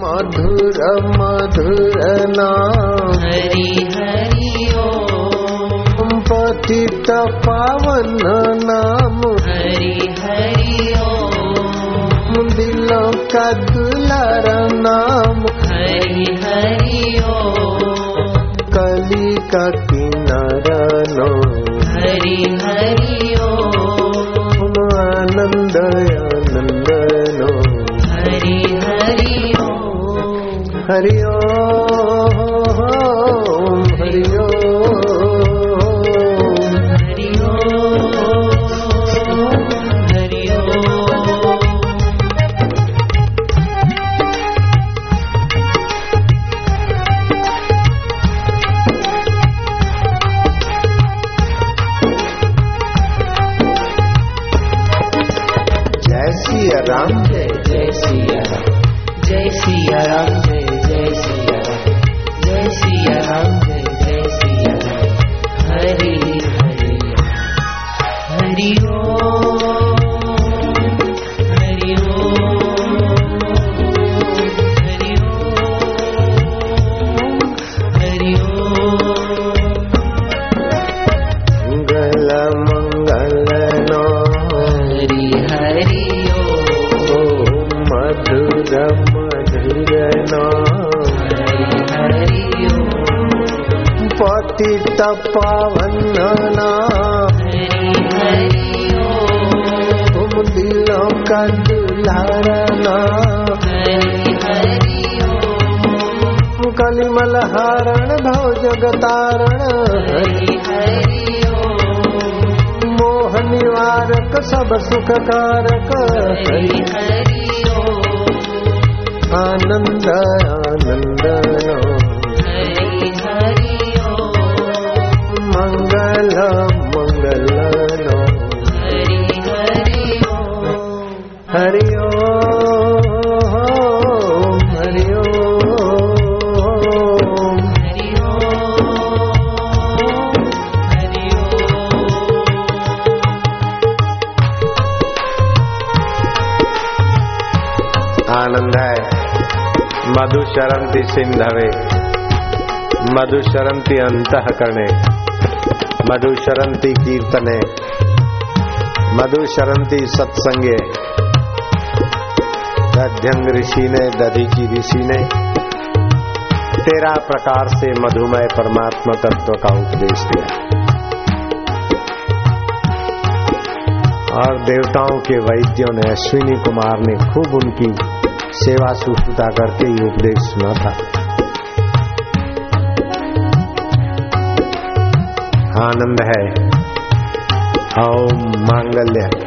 मधुर मधुर नाम। हरि हरि ओम। पतित पावन नाम। हरि हरि ओम। दिलों का दुलार नाम। हरि हरि ओम। कली का किनारा नो हरि हरि ओम। आनंद आनंद नो हरि ओम हरि जय श्री राम जय। जय सिया राम। जय सिया राम जय। जय सिया पतित पावन नाम हरि हरि तुम दिलों का दुलारा नाम हरि हरि ओम कलिमल हारण भव जगतारण मोह निवारक, सब सुख कारक। आनंद आनंद। मधुशरंति सिंधवे। मधुशरंति अंतकरणे। मधुशरंति कीर्तने। मधुशरंति सत्संगे। दध्यंग ऋषि ने दधीची ऋषि ने तेरह प्रकार से मधुमय परमात्मा तत्व का उपदेश दिया। और देवताओं के वैद्यों ने अश्विनी कुमार ने खूब उनकी सेवा शुश्रूषा करके ये उपदेश सुना था। आनंद है। ओम मांगल्य।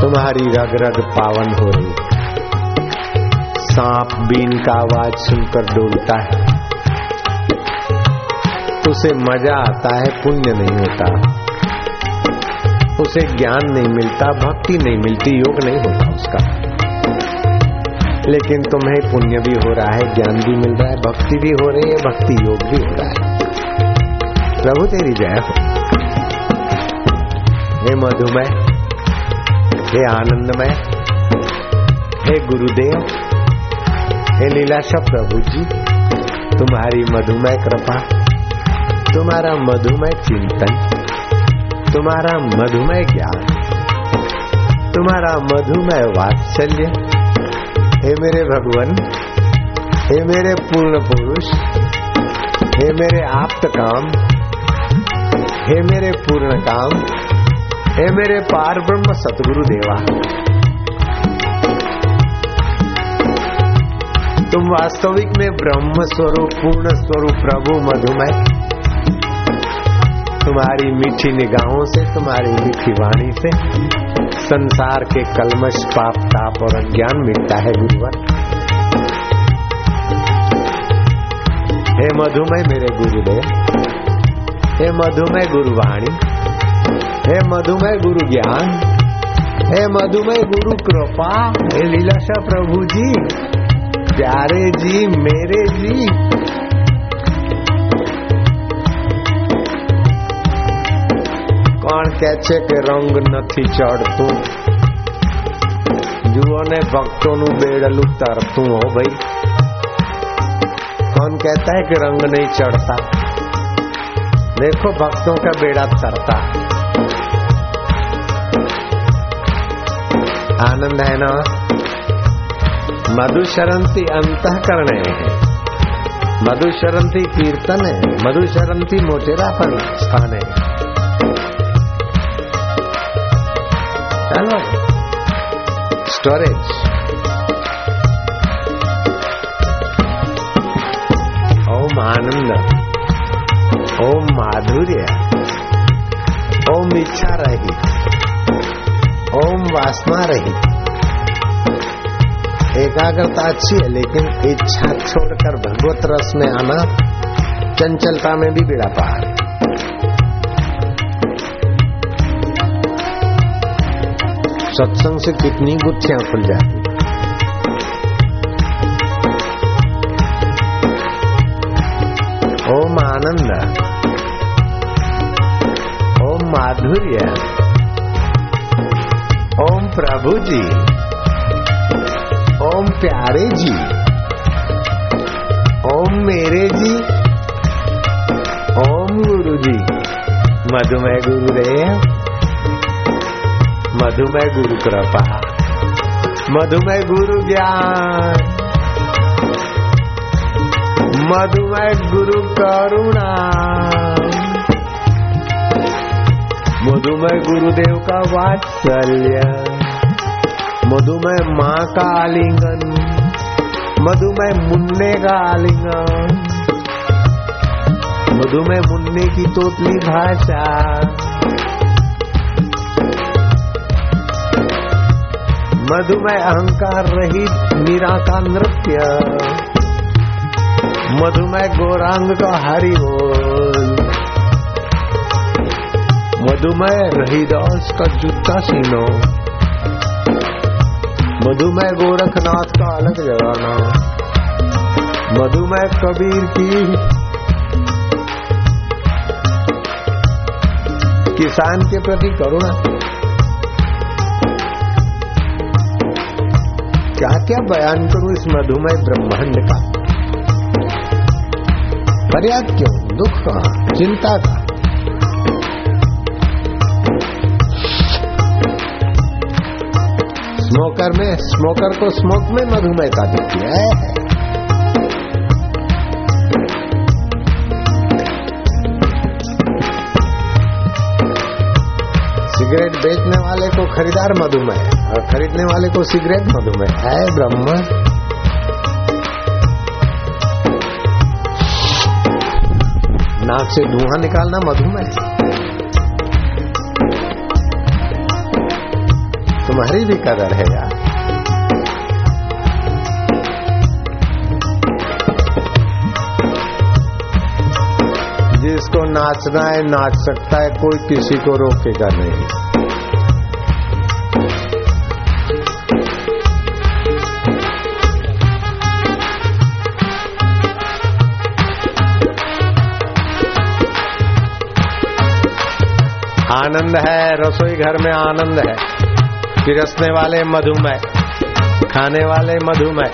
तुम्हारी रग रग पावन हो रही। सांप, बीन का आवाज़ सुनकर डोलता है। उसे मज़ा आता है, पुण्य नहीं होता। उसे ज्ञान नहीं मिलता, भक्ति नहीं मिलती, योग नहीं होता उसका। लेकिन तुम्हें पुण्य भी हो रहा है, ज्ञान भी मिल रहा है, भक्ति भी हो रही है, भक्ति योग भी हो रहा है। प्रभु तेरी जय हो। हे मधुमय, हे आनंदमय, हे गुरुदेव, हे लीलाशा प्रभु जी तुम्हारी मधुमय कृपा। तुम्हारा मधुमय चिंतन, तुम्हारा मधुमय ज्ञान, तुम्हारा मधुमय वात्सल्य। हे मेरे भगवान, हे मेरे पूर्ण पुरुष, हे मेरे आप्त काम, हे मेरे पूर्ण काम, हे मेरे पार ब्रह्म सतगुरु देवा। तुम वास्तविक में ब्रह्म स्वरूप, पूर्ण स्वरूप, प्रभु मधुमय तुम्हारी मीठी निगाहों से, तुम्हारी मीठी वाणी से संसार के कलमश पाप, ताप और अज्ञान मिटता है गुरुवर। हे मधुमय मेरे गुरुदेव, हे मधुमय गुरुवाणी, हे मधुमय गुरु ज्ञान हे मधुमय गुरु कृपा हे लीलाशा प्रभु जी प्यारे जी, मेरे जी કે છે કે રંગ નથી ચડતું જુઓ ને ભક્તોનું બેડલું તરતું હો ભાઈ कौन कहता है कि रंग नहीं चढ़ता देखो भक्तों का बेड़ा तरता आनंद है ना मधुशरंती अंतकरणे है मधुशरंती कीर्तन है मधुशरंती मोटेरा पर स्थान है चलो स्टोरेज ओम आनंद ओम माधुर्य ओम इच्छा रही ओम वासना रही एकाग्रता अच्छी है लेकिन इच्छा छोड़कर भगवत रस में आना चंचलता में भी बेड़ा पार है सत्संग से कितनी गुत्थियाँ खुल जाती ओम आनंद ओम माधुर्य, ओम प्रभु जी ओम प्यारे जी ओम मेरे जी ओम गुरु जी मधुमेह गुरुदेव मधुमेह गुरु कृपा। मधुमेह गुरु ज्ञान। मधुमेह गुरु करुणा। मधुमेह गुरुदेव का वात्सल्य। मधुमेह माँ का आलिंगन। मधुमेह मुन्ने का आलिंगन। मधुमेह मुन्ने की तोतली भाषा। मधुमेह अहंकार रहित मीरा का नृत्य। मधुमेह गौरांग का हरि बोल मधुमेह रहीदास का जूता सीनो। मधुमेह गोरखनाथ का अलग जगाना मधुमेह कबीर की किसान के प्रति करुणा। क्या क्या बयान करूँ इस मधुमय ब्रह्मांड का? फरियाद क्यों? दुख का चिंता का स्मोकर में, स्मोकर को स्मोक में मधुमेह का दिखाया है। सिगरेट बेचने वाले को खरीदार मधुमेह और खरीदने वाले को सिगरेट मधुमेह है ब्रह्म। नाक से धुआँ निकालना मधुमेह तुम्हारी भी कदर है यार। जिसको नाचना है, नाच सकता है, कोई किसी को रोकेगा नहीं। आनंद है, रसोई घर में आनंद है। पिरसने वाले मधुमेह खाने वाले मधुमेह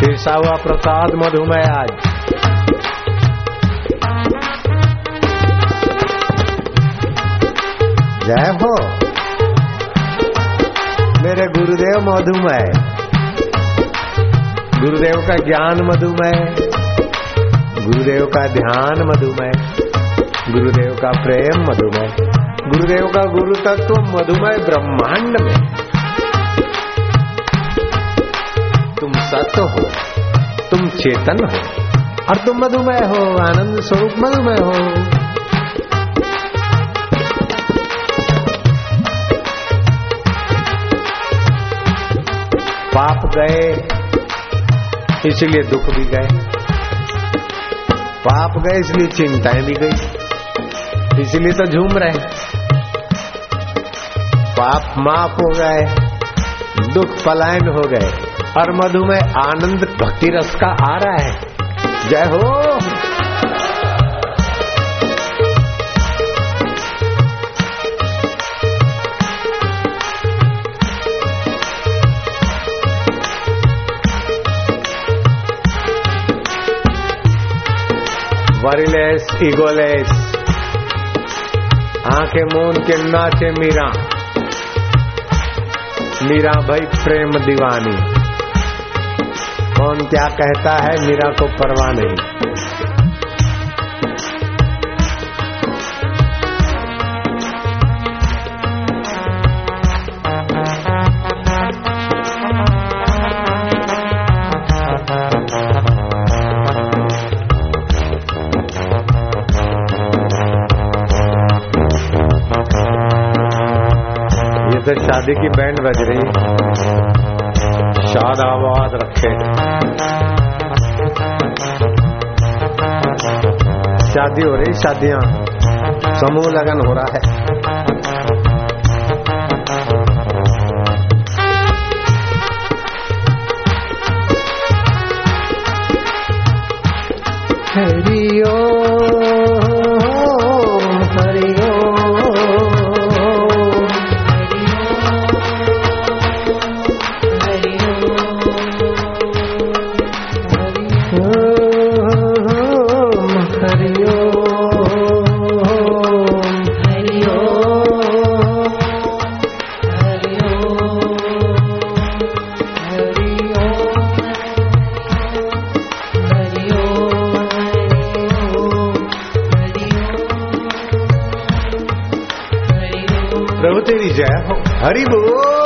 तिरसा हुआ प्रसाद मधुमेह आज। जय हो। मेरे गुरुदेव मधुमेह गुरुदेव का ज्ञान मधुमेह गुरुदेव का ध्यान मधुमेह गुरुदेव का प्रेम मधुमेह गुरुदेव का गुरु तत्व मधुमेह ब्रह्मांड में। तुम सत्य हो, तुम चेतन हो, और तुम मधुमेह हो, आनंद स्वरूप मधुमय हो। पाप गए, इसलिए दुख भी गए। पाप गए, इसलिए चिंताएँ भी गई, इसलिए तो झूम रहे पाप माफ़ हो गए, दुख पलायन हो गए। और मधु में आनंद भक्ति रस का आ रहा है। जय हो। वरिलेस, इगोलेस। आँखें मून के नाचे मीरा। मीरा भाई प्रेम दीवानी। कौन क्या कहता है मीरा को परवाह नहीं। शादी की बैंड बज रही। शाद आबाद रखे। शादी हो रही, शादियाँ। समूह लगन हो रहा है। हरि जय हो। हरि बोल।